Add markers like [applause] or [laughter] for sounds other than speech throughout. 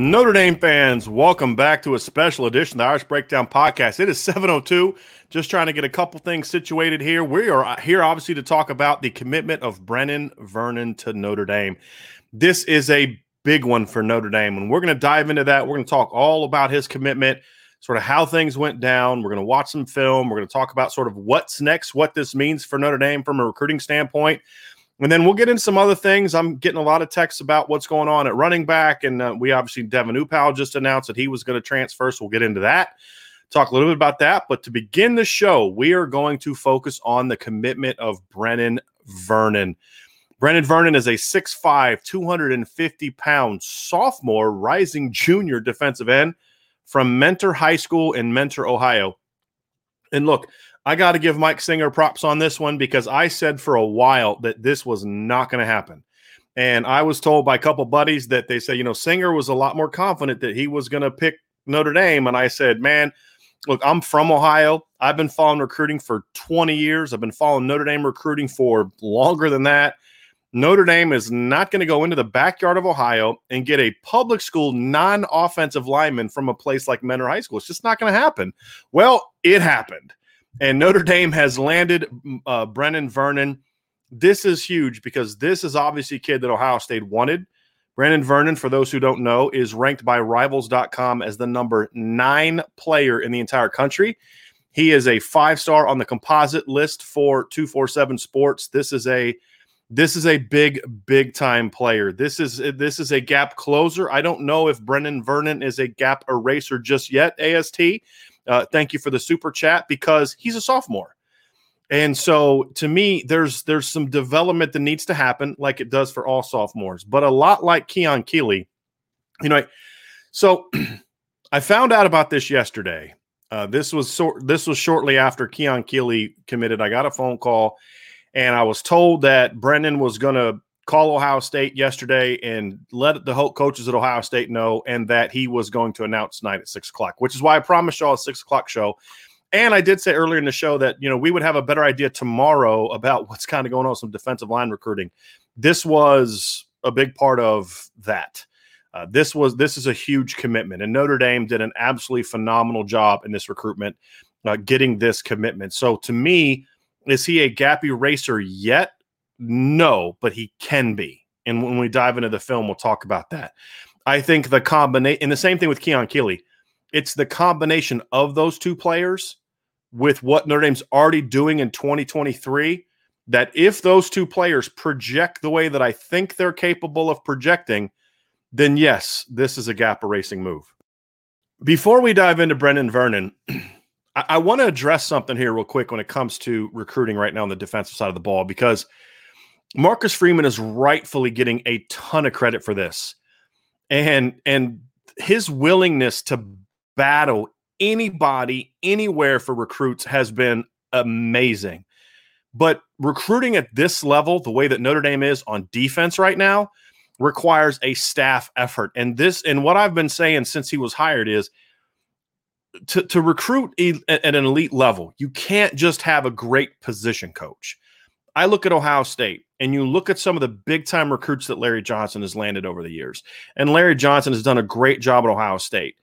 Notre Dame fans, welcome back to a special edition of the Irish Breakdown Podcast. It is 702. Just trying to get a couple things situated here. We are here, obviously, to talk about the commitment of Brenan Vernon to Notre Dame. This is a big one for Notre Dame, and we're going to dive into that. We're going to talk all about his commitment, sort of how things went down. We're going to watch some film. We're going to talk about sort of what's next, what this means for Notre Dame from a recruiting standpoint. And then we'll get into some other things. I'm getting a lot of texts about what's going on at running back. And uh, we obviously, Devin Upal just announced that he was going to transfer. So we'll get into that, talk a little bit about that. But to begin the show, we are going to focus on the commitment of Brenan Vernon. Brenan Vernon is a 6'5, 250 pound sophomore, rising junior defensive end from Mentor High School in Mentor, Ohio. And look, I got to give Mike Singer props on this one because I said for a while that this was not going to happen. And I was told by a couple buddies that they said, you know, Singer was a lot more confident that he was going to pick Notre Dame. And I said, man, look, I'm from Ohio. I've been following recruiting for 20 years. I've been following Notre Dame recruiting for longer than that. Notre Dame is not going to go into the backyard of Ohio and get a public school non offensive lineman from a place like Mentor High School. It's just not going to happen. Well, it happened. And Notre Dame has landed uh, Brenan Vernon. This is huge because this is obviously a kid that Ohio State wanted. Brenan Vernon, for those who don't know, is ranked by rivals.com as the number nine player in the entire country. He is a five star on the composite list for 247 Sports. This is a this is a big big time player this is this is a gap closer i don't know if brenan vernon is a gap eraser just yet ast uh, thank you for the super chat because he's a sophomore. And so to me, there's there's some development that needs to happen, like it does for all sophomores, but a lot like Keon Keeley, you know. So [clears throat] I found out about this yesterday. Uh, this was sort this was shortly after Keon Keeley committed. I got a phone call, and I was told that Brendan was to call Ohio State yesterday and let the coaches at Ohio State know, and that he was going to announce tonight at six o'clock, which is why I promised y'all a six o'clock show. And I did say earlier in the show that you know we would have a better idea tomorrow about [laughs] what's kind of going on with some defensive line recruiting. This was a big part of that. Uh, this was this is a huge commitment, and Notre Dame did an absolutely phenomenal job in this recruitment, uh, getting this commitment. So to me, is he a gap eraser yet? No, but he can be. And when we dive into the film, we'll talk about that. I think the combination, and the same thing with Keon Keeley, it's the combination of those two players with what Notre Dame's already doing in 2023. That if those two players project the way that I think they're capable of projecting, then yes, this is a gap erasing move. Before we dive into Brenan Vernon, [clears throat] I, I want to address something here real quick when it comes to recruiting right now on the defensive side of the ball because – Marcus Freeman is rightfully getting a ton of credit for this. And and his willingness to battle anybody anywhere for recruits has been amazing. But recruiting at this level, the way that Notre Dame is on defense right now, requires a staff effort. And this and what I've been saying since he was hired is to, to recruit at an elite level, you can't just have a great position coach. I look at Ohio State and you look at some of the big time recruits that Larry Johnson has landed over the years. And Larry Johnson has done a great job at Ohio State.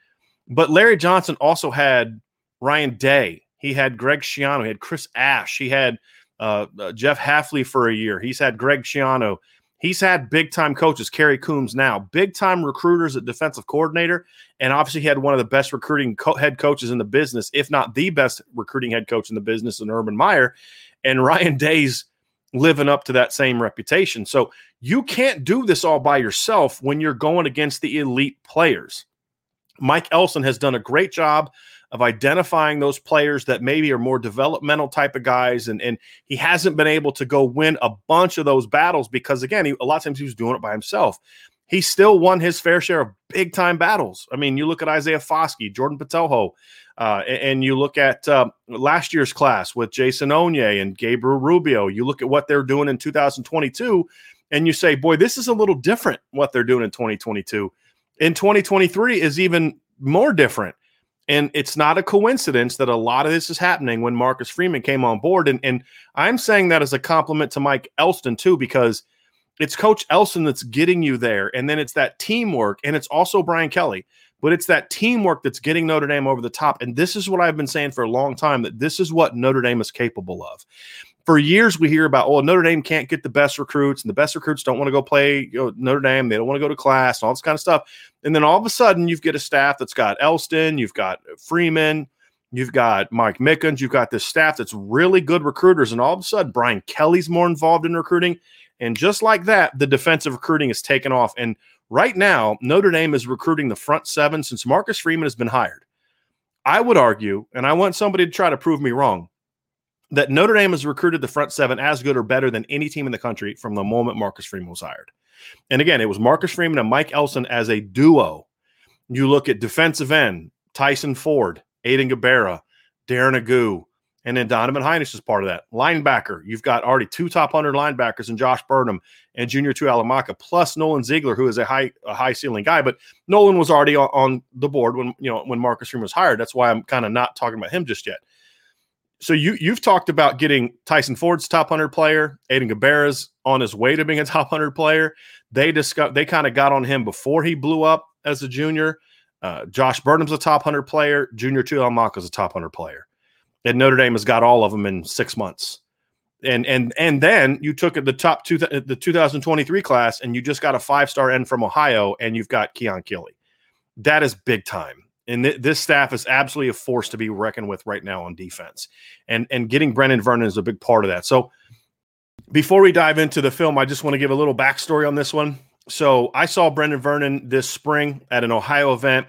But Larry Johnson also had Ryan Day. He had Greg Schiano. He had Chris Ash. He had uh, uh, Jeff Hafley for a year. He's had Greg Schiano. He's had big time coaches, Kerry Coombs now, big time recruiters at defensive coordinator. And obviously, he had one of the best recruiting co- head coaches in the business, if not the best recruiting head coach in the business, in Urban Meyer. And Ryan Day's living up to that same reputation. So you can't do this all by yourself when you're going against the elite players. Mike Elston has done a great job of identifying those players that maybe are more developmental type of guys. And, and he hasn't been able to go win a bunch of those battles because, again, he, a lot of times he was doing it by himself. He still won his fair share of big time battles. I mean, you look at Isaiah Foskey, Jordan Botelho, uh, and, and, you look at uh, last year's class with Jason Onye and Gabriel Rubio. You look at what they're doing in 2022, and you say, boy, this is a little different what they're doing in 2022. In 2023 is even more different. And it's not a coincidence that a lot of this is happening when Marcus Freeman came on board. And, and I'm saying that as a compliment to Mike Elston, too, because it's Coach Elston that's getting you there. And then it's that teamwork. And it's also Brian Kelly, but it's that teamwork that's getting Notre Dame over the top. And this is what I've been saying for a long time that this is what Notre Dame is capable of for years we hear about oh Notre Dame can't get the best recruits and the best recruits don't want to go play you know, Notre Dame they don't want to go to class and all this kind of stuff and then all of a sudden you've got a staff that's got Elston you've got Freeman you've got Mike Mickens you've got this staff that's really good recruiters and all of a sudden Brian Kelly's more involved in recruiting and just like that the defensive recruiting is taken off and right now Notre Dame is recruiting the front seven since Marcus Freeman has been hired I would argue and I want somebody to try to prove me wrong that Notre Dame has recruited the front seven as good or better than any team in the country from the moment Marcus Freeman was hired. And again, it was Marcus Freeman and Mike Elston as a duo. You look at defensive end, Tyson Ford, Aiden Gobaira, Darren Agu, and then Donovan Hinish is part of that. Linebacker, you've got already two top 100 linebackers in Josh Burnham and Junior Tuihalamaka, plus Nolan Ziegler, who is a high a high ceiling guy. But Nolan was already on, on the board when you know when Marcus Freeman was hired. That's why I'm kind of not talking about him just yet so you you've talked about getting Tyson Ford's top hundred player, Aiden Gobaira's on his way to being a [laughs] top hundred player. They discuss they kind of got on him before he blew up as a junior. Uh, Josh Burnham's a top hundred player. Junior Tuihalamaka's a top hundred player, and Notre Dame has got all of them in six months. And and and then you took the top two uh, the 2023 class, and you just got a five star end from Ohio, and you've got Keon Keeley. That is big time and th- this staff is absolutely a force to be reckoned with right now on defense. And and getting Brendan Vernon is a big part of that. So before we dive into the film, I just want to give a little backstory on this one. So I saw Brendan Vernon this spring at an Ohio event,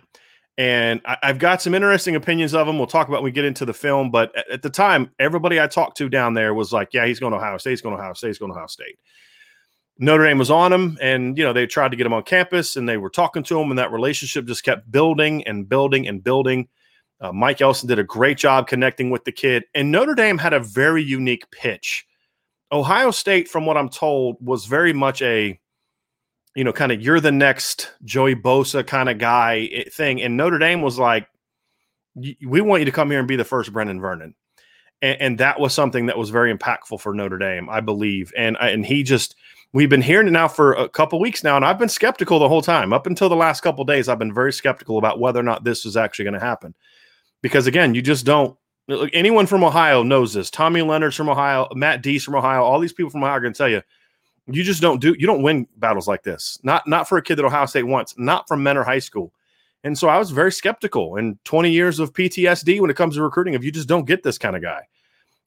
and I, have got some interesting opinions of him. We'll talk about when we get into the film. But at, at the time, everybody I talked to down there was like, "Yeah, he's going to Ohio State. He's going to Ohio State. He's going to Ohio State." Notre Dame was on him, and you know they tried to get him on campus, and they were talking to him, and that relationship just kept building and building and building. Uh, Mike Elston did a great job connecting with the kid, and Notre Dame had a very unique pitch. Ohio State, from what I'm told, was very much a, you know, kind of you're the next Joey Bosa kind of guy eh, thing, and Notre Dame was like, we want you to come here and be the first Brendan Vernon. And, and, that was something that was very impactful for Notre Dame, I believe. And and he just we've been hearing it now for a couple weeks now, and I've been skeptical the whole time. Up until the last couple days, I've been very skeptical about whether or not this is actually going to happen. Because again, you just don't. Look, Anyone from Ohio knows this. Tommy Leonard's from Ohio, Matt Dees from Ohio. All these people from Ohio are going to tell you, you just don't do. You don't win battles like this. Not not for a kid that Ohio State wants. Not from Mentor High School. And so I was very skeptical. And 20 years of PTSD when it comes to recruiting, if you just don't get this kind of guy.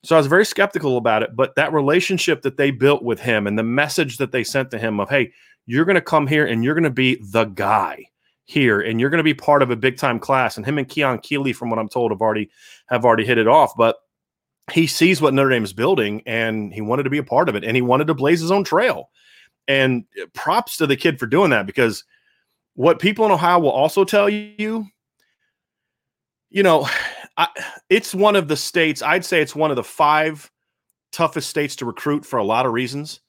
So I was very skeptical about it, but that relationship that they built with him and the message that they sent to him of, hey, you're going to come here and you're going to be the guy here and you're going to be part of a big time class. And him and Keon Keeley, from what I'm told, have already have already hit it off. But he sees what Notre Dame is building and he wanted to be a part of it and he wanted to blaze his own trail. And eh, props to the kid for doing that because what people in Ohio will also tell you, you know, I, it's one of the states. I'd say it's one of the five toughest states to recruit for a lot of reasons.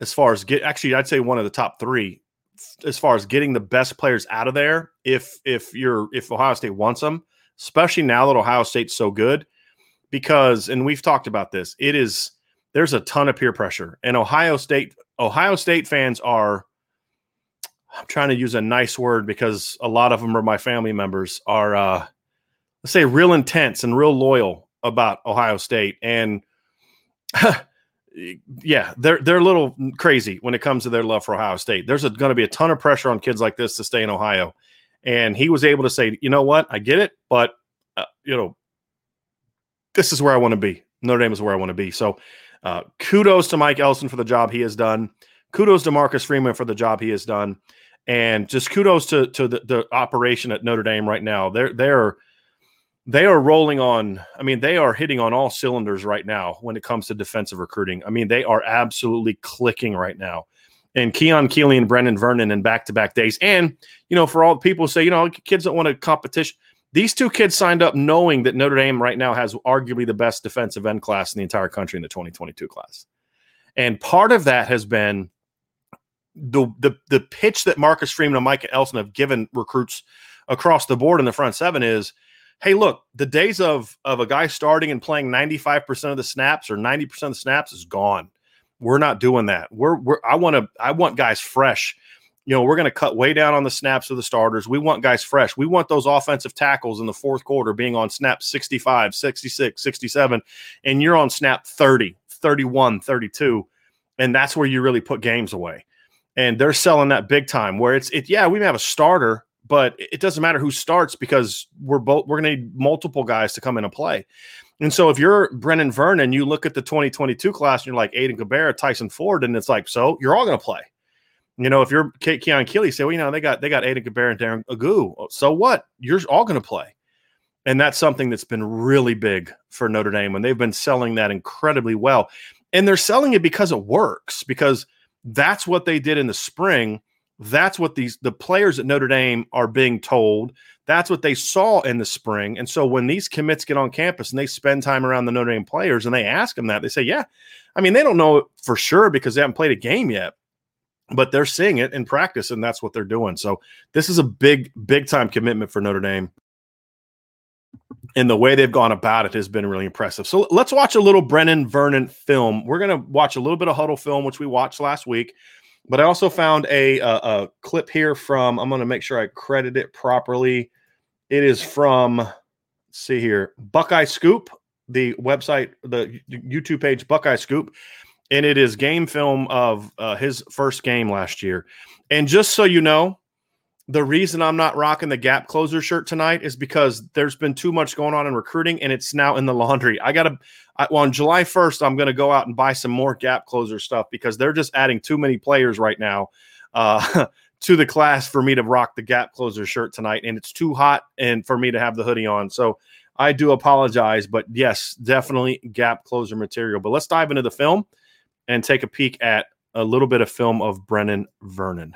As far as get, actually, I'd say one of the top three as far as getting the best players out of there. If if you're if Ohio State wants them, especially now that Ohio State's so good. Because, and we've talked about this, it is there's a ton of peer pressure, and Ohio State Ohio State fans are. I'm trying to use a nice word because a lot of them are my family members. Are uh, let's say real intense and real loyal about Ohio State, and [laughs] yeah, they're they're a little crazy when it comes to their love for Ohio State. There's going to be a ton of pressure on kids like this to stay in Ohio, and he was able to say, you know what, I get it, but uh, you know, this is where I want to be. Notre Dame is where I want to be. So, uh, kudos to Mike Elston for the job he has done. Kudos to Marcus Freeman for the job he has done, and just kudos to to the, the operation at Notre Dame right now. They're they're they are rolling on. I mean, they are hitting on all cylinders right now when it comes to defensive recruiting. I mean, they are absolutely clicking right now. And Keon Keeley and Brendan Vernon in back to back days. And, you know, for all people say, you know, kids don't want a competition. These two kids signed up knowing that Notre Dame right now has arguably the best defensive end class in the entire country in the 2022 class. And part of that has been the the the pitch that Marcus Freeman and Mike Elston have given recruits across the board in the front seven is hey, look, the days of of a guy starting and playing 95% of the snaps or 90% of the snaps is gone. We're not doing that. We're we're I want to I want guys fresh. You know, we're going to cut way down on the snaps of the starters. We want guys fresh. We want those offensive tackles in the fourth quarter being on snap 65, 66, 67 and you're on snap 30, 31, 32 and that's where you really put games away. And they're selling that big time where it's it yeah, we may have a starter but it doesn't matter who starts because we're both we're going to need multiple guys to come in and play. And so if you're Brenan Vernon, you look at the 2022 class and you're like Aiden Gobaira, Tyson Ford, and it's like, so you're all going to play. You know, if you're Ke- Keon Keeley, say, well, you know, they got they got Aiden Gobaira and Darren Agu. So what? You're all going to play. And that's something that's been really big for Notre Dame, and they've been selling that incredibly well. And they're selling it because it works, because that's what they did in the spring – that's what these the players at Notre Dame are being told. That's what they saw in the spring. And so when these commits get on campus and they spend time around the Notre Dame players and they ask them that, they say, "Yeah." I mean, they don't know for sure because they haven't played a game yet, but they're seeing it in practice and that's what they're doing. So this is a big big time commitment for Notre Dame. And the way they've gone about it has been really impressive. So let's watch a little Brenan Vernon film. We're going to watch a little bit of Hudl film, which we watched last week. But I also found a, a, a clip here from, I'm going to make sure I credit it properly. It is from, see here, Buckeye Scoop, the website, the YouTube page Buckeye Scoop. And it is game film of uh, his first game last year. And just so you know, the reason I'm not rocking the gap closer shirt tonight is because there's been too much going on in recruiting and it's now in the laundry. I got to, well, on July 1st, I'm going to go out and buy some more gap closer stuff because they're just adding too many players right now uh, [laughs] to the class for me to rock the gap closer shirt tonight. And it's too hot and for me to have the hoodie on. So I do apologize, but yes, definitely gap closer material. But let's dive into the film and take a peek at a little bit of film of Brenan Vernon.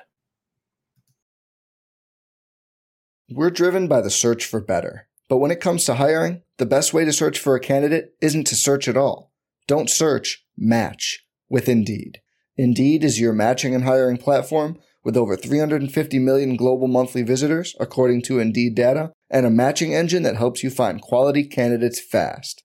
We're driven by the search for better. But when it comes to hiring, the best way to search for a candidate isn't to search at all. Don't search, match with Indeed. Indeed is your matching and hiring platform with over 350 million global monthly visitors, according to Indeed data, and a matching engine that helps you find quality candidates fast.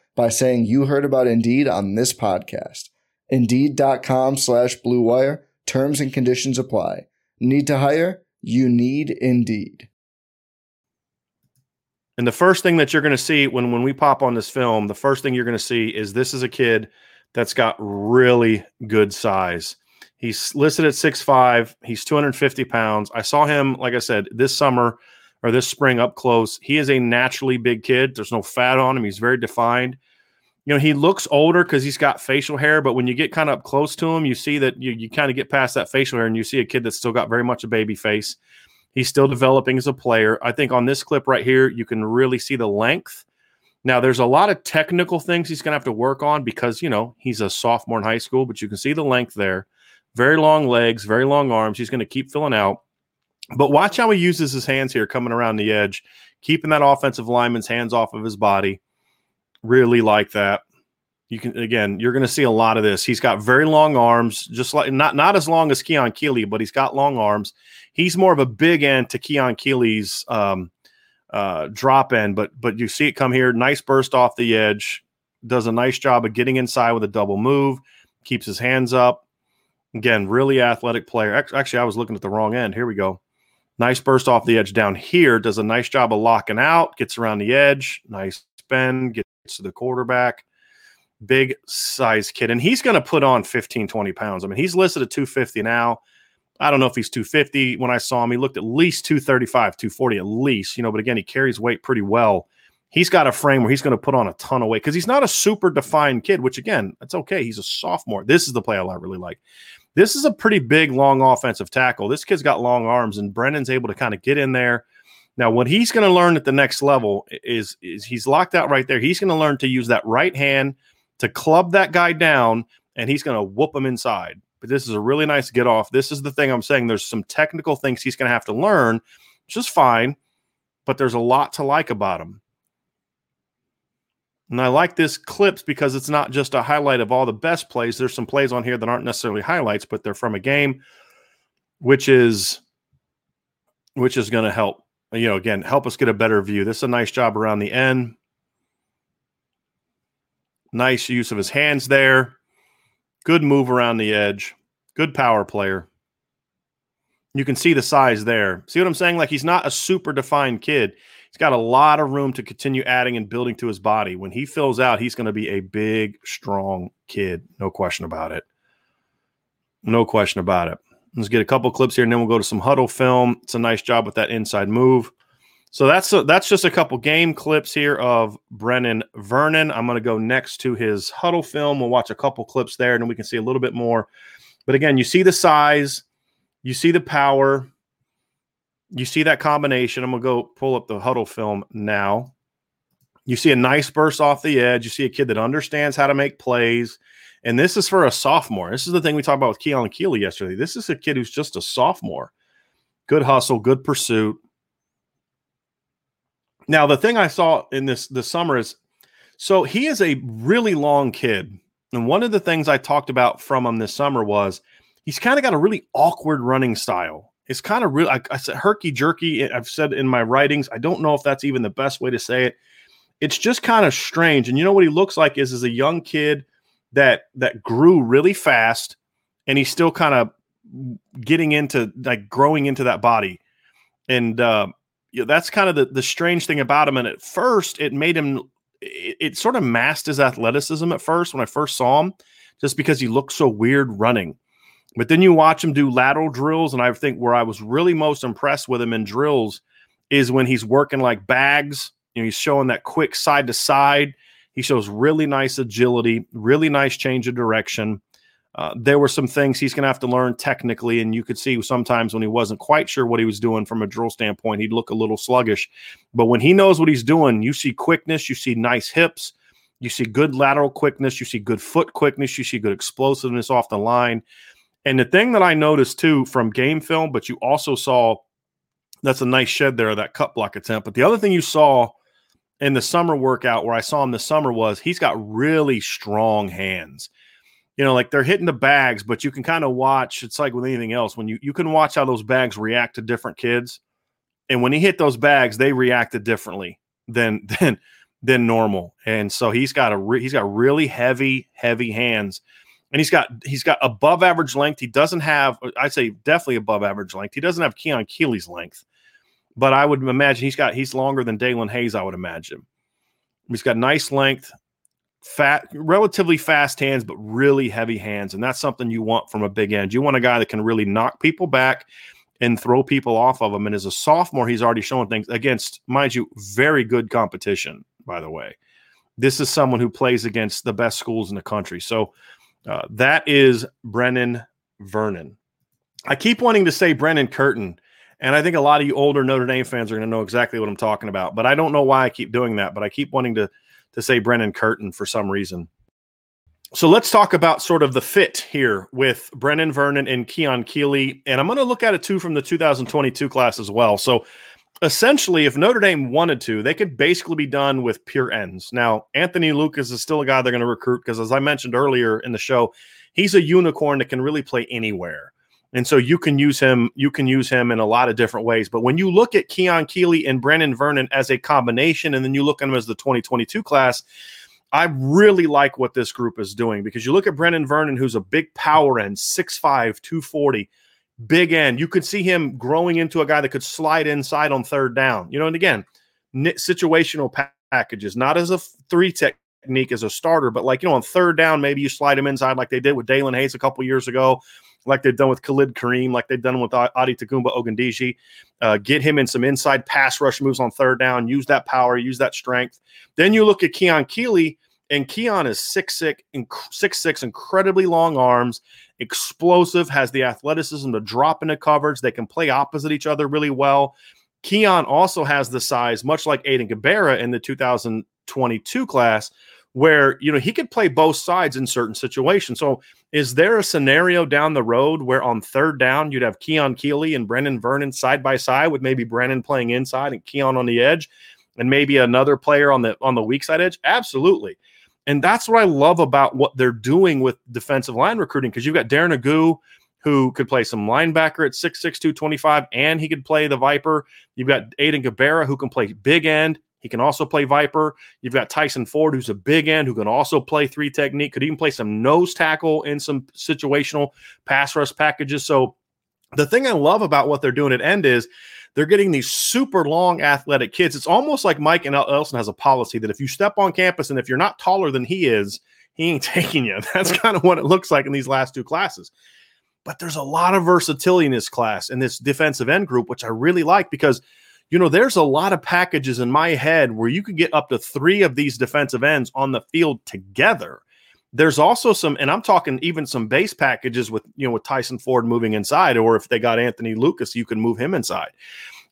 by saying you heard about Indeed on this podcast. Indeed.com slash BlueWire. Terms and conditions apply. Need to hire? You need Indeed. And the first thing that you're going to see when when we pop on this film, the first thing you're going to see is this is a kid that's got really good size. He's listed at six five. He's 250 pounds. I saw him, like I said, this summer or this spring up close. He is a naturally big kid. There's no fat on him. He's very defined. You know, he looks older because he's got facial hair, but when you get kind of up close to him, you see that you, you kind of get past that facial hair and you see a kid that's still got very much a baby face. He's still developing as a player. I think on this clip right here, you can really see the length. Now, there's a lot of technical things he's going to have to work on because, you know, he's a sophomore in high school, but you can see the length there. Very long legs, very long arms. He's going to keep filling out. But watch how he uses his hands here coming around the edge, keeping that offensive lineman's hands off of his body. Really like that. You can again, you're going to see a lot of this. He's got very long arms, just like not not as long as Keon Keeley, but he's got long arms. He's more of a big end to Keon Keeley's um, uh, drop end, but but you see it come here. Nice burst off the edge. Does a nice job of getting inside with a double move. Keeps his hands up. Again, really athletic player. Actually, I was looking at the wrong end. Here we go. Nice burst off the edge down here. Does a nice job of locking out. Gets around the edge. Nice bend. Gets to the quarterback big size kid, and he's going to put on 15, 20 pounds. I mean, he's listed at 250 now. I don't know if he's 250. When I saw him, he looked at least 235, 240 at least, you know, but again, he carries weight pretty well. He's got a frame where he's going to put on a ton of weight because he's not a super defined kid, which again, that's okay. He's a sophomore. This is the play I really like. This is a pretty big, long offensive tackle. This kid's got long arms, and Brenan's able to kind of get in there. Now, what he's going to learn at the next level is, is he's locked out right there. He's going to learn to use that right hand to club that guy down and he's going to whoop him inside. But this is a really nice get off. This is the thing I'm saying. There's some technical things he's going to have to learn, which is fine, but there's a lot to like about him. And I like this clips because it's not just a highlight of all the best plays. There's some plays on here that aren't necessarily highlights, but they're from a game, which is which is going to help. You know, again, help us get a better view. This is a nice job around the end. Nice use of his hands there. Good move around the edge. Good power player. You can see the size there. See what I'm saying? Like he's not a super defined kid. He's got a lot of room to continue adding and building to his body. When he fills out, he's going to be a big, strong kid. No question about it. No question about it. Let's get a couple clips here and then we'll go to some Hudl film. It's a nice job with that inside move. So that's a, that's just a couple game clips here of Brenan Vernon. I'm going to go next to his Hudl film. We'll watch a couple clips there, and then we can see a little bit more. But again, you see the size, you see the power, you see that combination. I'm going to go pull up the Hudl film now. You see a nice burst off the edge. You see a kid that understands how to make plays. And this is for a sophomore. This is the thing we talked about with Keon Keeley yesterday. This is a kid who's just a sophomore. Good hustle, good pursuit now, the thing I saw in this this summer is so he is a really long kid. And one of the things I talked about from him this summer was he's kind of got a really awkward running style. It's kind of real. I, I said herky jerky. I've said in my writings. I don't know if that's even the best way to say it. It's just kind of strange. And you know what he looks like is is a young kid that that grew really fast, and he's still kind of getting into like growing into that body. And uh, you know, that's kind of the, the strange thing about him. And at first, it made him, it, it, sort of masked his athleticism at first when I first saw him, just because he looked so weird running. But then you watch him do lateral drills, and I think where I was really most impressed with him in drills is when he's working like bags. You know, he's showing that quick side to side. He shows really nice agility, really nice change of direction. Uh, there were some things he's going to have to learn technically, and you could see sometimes when he wasn't quite sure what he was doing from a drill standpoint, he'd look a little sluggish. But when he knows what he's doing, you see quickness, you see nice hips, you see good lateral quickness, you see good foot quickness, you see good explosiveness off the line. And the thing that I noticed too from game film, but you also saw that's a nice shed there, that cut block attempt. But the other thing you saw in the summer workout where I saw him this summer was he's got really strong hands you know, like they're hitting the bags, but you can kind of watch. It's like with anything else when you you can watch how those bags react to different kids, and when he hit those bags, they reacted differently than [laughs] than than normal. And so he's got a re- he's got really heavy heavy hands, and he's got he's got above average length. He doesn't have I'd say definitely above average length. He doesn't have Keon Keeley's length, but I would imagine he's got he's longer than Daelin Hayes. I would imagine. He's got nice length fat, relatively fast hands, but really heavy hands. And that's something you want from a big end. You want a guy that can really knock people back and throw people off of them. And as a sophomore, he's already showing things against, mind you, very good competition, by the way. This is someone who plays against the best schools in the country. So uh, that is Brenan Vernon. I keep wanting to say Brennan Curtin, And I think a lot of you older Notre Dame fans are going to know exactly what I'm talking about. But I don't know why I keep doing that, but I keep wanting to to say Brennan Curtin for some reason. So let's talk about sort of the fit here with Brenan Vernon and Keon Keeley. And I'm going to look at it too from the 2022 class as well. So essentially, if Notre Dame wanted to, they could basically be done with pure ends. Now, Anthony Lucas is still a guy they're going to recruit because, as I mentioned earlier in the show, he's a unicorn that can really play anywhere. And so you can use him, you can use him in a lot of different ways. But when you look at Keon Keeley and Brenan Vernon as a combination, and then you look at them as the 2022 class, I really like what this group is doing because you look at Brenan Vernon, who's a big power end, 6'5, 240, big end. You could see him growing into a guy that could slide inside on third down. You know, and again, situational packages, not as a three technique as a starter, but like, you know, on third down, maybe you slide him inside like they did with Daelin Hayes a couple years ago, like they've done with Khalid Kareem, like they've done with Adetokunbo Ogundeji. Uh, get him in some inside pass rush moves on third down, use that power, use that strength. Then you look at Keon Keeley, and Keon is six six, six six, incredibly long arms, explosive, has the athleticism to drop into coverage. They can play opposite each other really well. Keon also has the size, much like Aiden Gobaira in the 2022 class, where you know he could play both sides in certain situations. So, is there a scenario down the road where on third down you'd have Keon Keeley and Brenan Vernon side by side, with maybe Brenan playing inside and Keon on the edge, and maybe another player on the on the weak side edge? Absolutely. And that's what I love about what they're doing with defensive line recruiting because you've got Darren Agu, who could play some linebacker at 6'6, 225, and he could play the Viper. You've got Aiden Gobaira, who can play big end. He can also play Viper. You've got Tyson Ford, who's a big end, who can also play three technique, could even play some nose tackle in some situational pass rush packages. So the thing I love about what they're doing at end is they're getting these super long athletic kids. It's almost like Mike and Elston has a policy that if you step on campus and if you're not taller than he is, he ain't [laughs] taking you. That's kind of what it looks like in these last two classes. But there's a lot of versatility in this class and this defensive end group, which I really like because, you know, there's a lot of packages in my head where you could get up to three of these defensive ends on the field together there's also some, and I'm talking even some base packages with you know with Tyson Ford moving inside, or if they got Anthony Lucas, you can move him inside.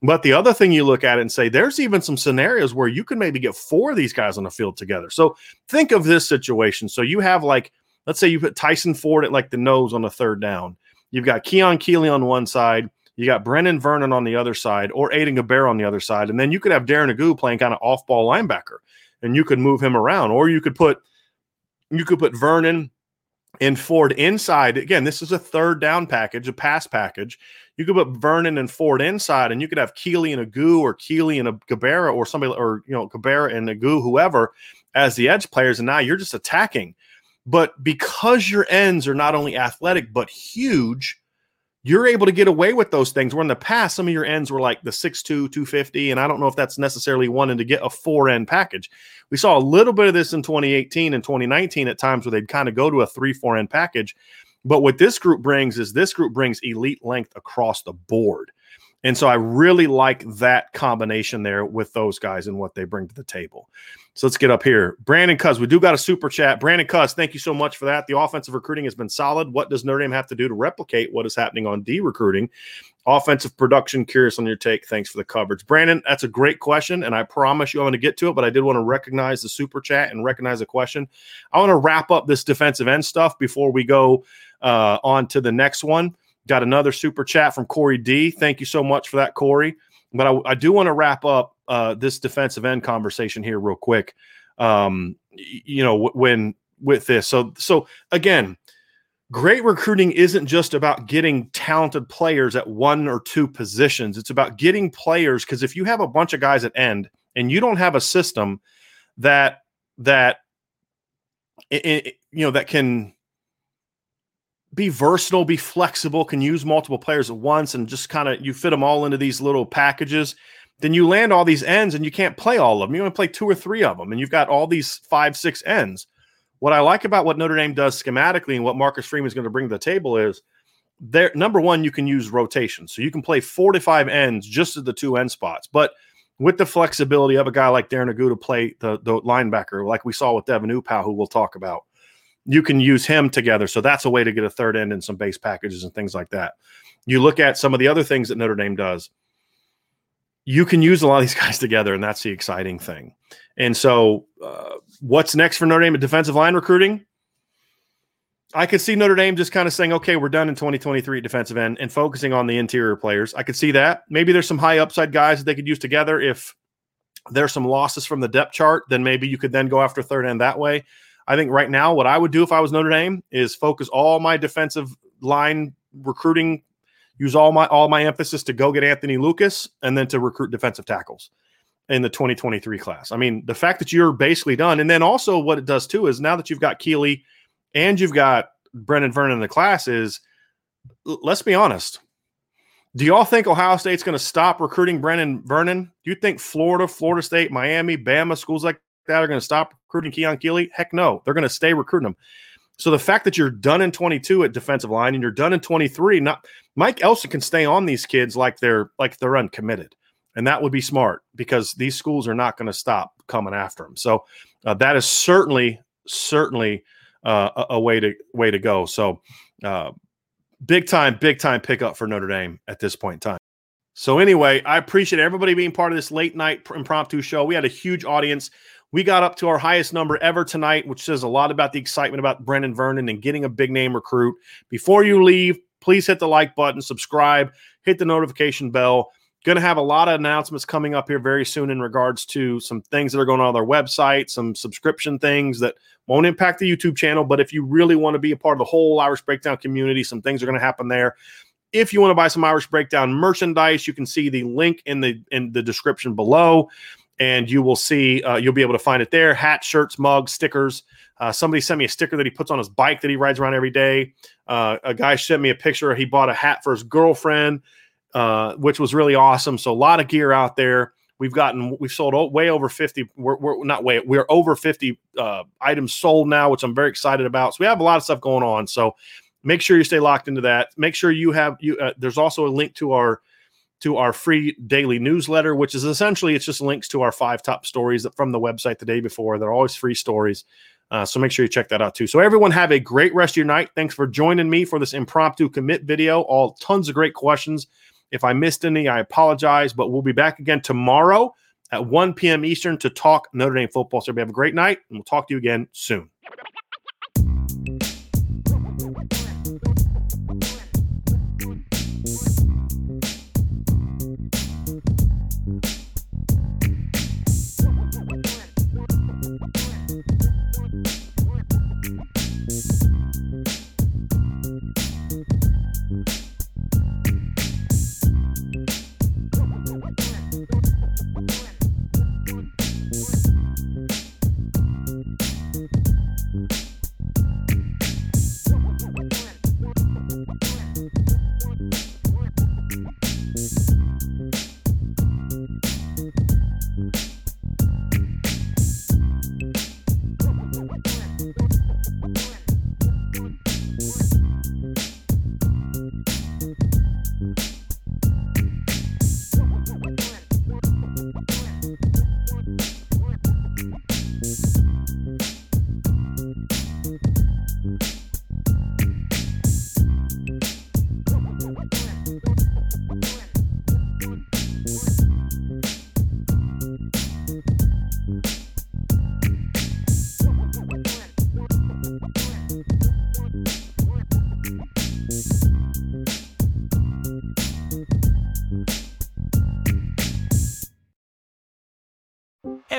But the other thing you look at and say, there's even some scenarios where you can maybe get four of these guys on the field together. So think of this situation. So you have like, let's say you put Tyson Ford at like the nose on the third down. You've got Keon Keeley on one side. You got Brenan Vernon on the other side, or Aiden Gobaira on the other side. And then you could have Darren Agu playing kind of off ball linebacker, and you could move him around. Or you could put you could put Vernon and Ford inside. Again, this is a third down package, a pass package. You could put Vernon and Ford inside, and you could have Keely and Agu or Keely and a Gobaira or somebody or you know Gobaira and Agu, whoever, as the edge players, and now you're just attacking. But because your ends are not only athletic but huge, you're able to get away with those things. Where in the past, some of your ends were like the 6'2, 250, and I don't know if that's necessarily wanting to get a four end package. We saw a little bit of this in 2018 and 2019 at times where they'd kind of go to a three, four end package. But what this group brings is this group brings elite length across the board. And so I really like that combination there with those guys and what they bring to the table. So let's get up here. Brandon Cuz, we do got a super chat. Brandon Cuz, thank you so much for that. The offensive recruiting has been solid. What does Notre Dame have to do to replicate what is happening on D recruiting? Offensive production, curious on your take. Thanks for the coverage. Brandon, that's a great question. And I promise you I'm going to get to it, but I did want to recognize the super chat and recognize the question. I want to wrap up this defensive end stuff before we go uh, on to the next one. Got another super chat from Corey D. Thank you so much for that, Corey. But I, I do want to wrap up uh, this defensive end conversation here real quick. Um, you know, when with this, so so again, great recruiting isn't just about getting talented players at one or two positions. It's about getting players because if you have a bunch of guys at end and you don't have a system that that it, it, you know that can be versatile, be flexible, can use multiple players at once, and just kind of you fit them all into these little packages then you land all these ends and you can't play all of them. You only play two or three of them, and you've got all these five, six ends. What I like about what Notre Dame does schematically and what Marcus Freeman is going to bring to the table is there. Number one, you can use rotation, so you can play four to five ends just at the two end spots, but with the flexibility of a guy like Darren Agu to play the, the linebacker, like we saw with Devin Upau, who we'll talk about, you can use him together. So that's a way to get a third end and some base packages and things like that. you look at some of the other things that Notre Dame does, you can use a lot of these [laughs] guys together, and that's the exciting thing. And so, uh, what's next for Notre Dame at defensive line recruiting? I could see Notre Dame just kind of saying, okay, we're done in 2023 defensive end and focusing on the interior players. I could see that. Maybe there's some high upside guys that they could use together. If there's some losses from the depth chart, then maybe you could then go after third end that way. I think right now, what I would do if I was Notre Dame is focus all my defensive line recruiting, use all my all my emphasis to go get Anthony Lucas and then to recruit defensive tackles in the 2023 class. I mean, the fact that you're basically done, and then also what it does too is now that you've got Keeley – and you've got Brenan Vernon in the class is let's be honest. Do y'all think Ohio State's going to stop recruiting Brenan Vernon? Do you think Florida, Florida State, Miami, Bama, schools like that are going to stop recruiting Keon Keeley? Heck no. They're going to stay recruiting him. So the fact that you're done in 22 at defensive line and you're done in 23, not Mike Elston can stay on these kids like they're like they're uncommitted, and that would be smart because these schools are not going to stop coming after them. So uh, that is certainly certainly uh, a, a, way to way to go. So, uh, big time, big time pickup for Notre Dame at this point in time. So anyway, I appreciate everybody being part of this late night impromptu show. We had a huge audience. We got up to our highest number ever tonight, which says a lot about the excitement about Brendan Vernon and getting a big name recruit. Before you leave, please hit the like button, subscribe, hit the notification bell. Going to have a lot of announcements coming up here very soon in regards to some things that are going on on their website, some subscription things that won't impact the YouTube channel. But if you really want to be a part of the whole Irish Breakdown community, some things are going to happen there. If you want to buy some Irish Breakdown merchandise, you can see the link in the in the description below, and you will see uh, you'll be able to find it there: hats, shirts, mugs, stickers. Uh, somebody sent me a sticker that he puts on his bike that he rides around every day. Uh, a guy sent me a picture. He bought a hat for his girlfriend. Uh, which was really awesome. So a lot of gear out there. We've gotten we've sold way over 50. We're, we're not way we're over 50 uh, items sold now, which I'm very excited about. So we have a lot of stuff going on. So make sure you stay locked into that. Make sure you have you. Uh, there's also a link to our to our free daily newsletter, which is essentially it's just links to our five top stories from the website the day before. They're always free stories. Uh, so make sure you check that out too. So everyone have a great rest of your night. Thanks for joining me for this impromptu commit video. All tons of great questions. If I missed any, I apologize, but we'll be back again tomorrow at 1 p.m. Eastern to talk Notre Dame football. So, everybody have a great night, and we'll talk to you again soon.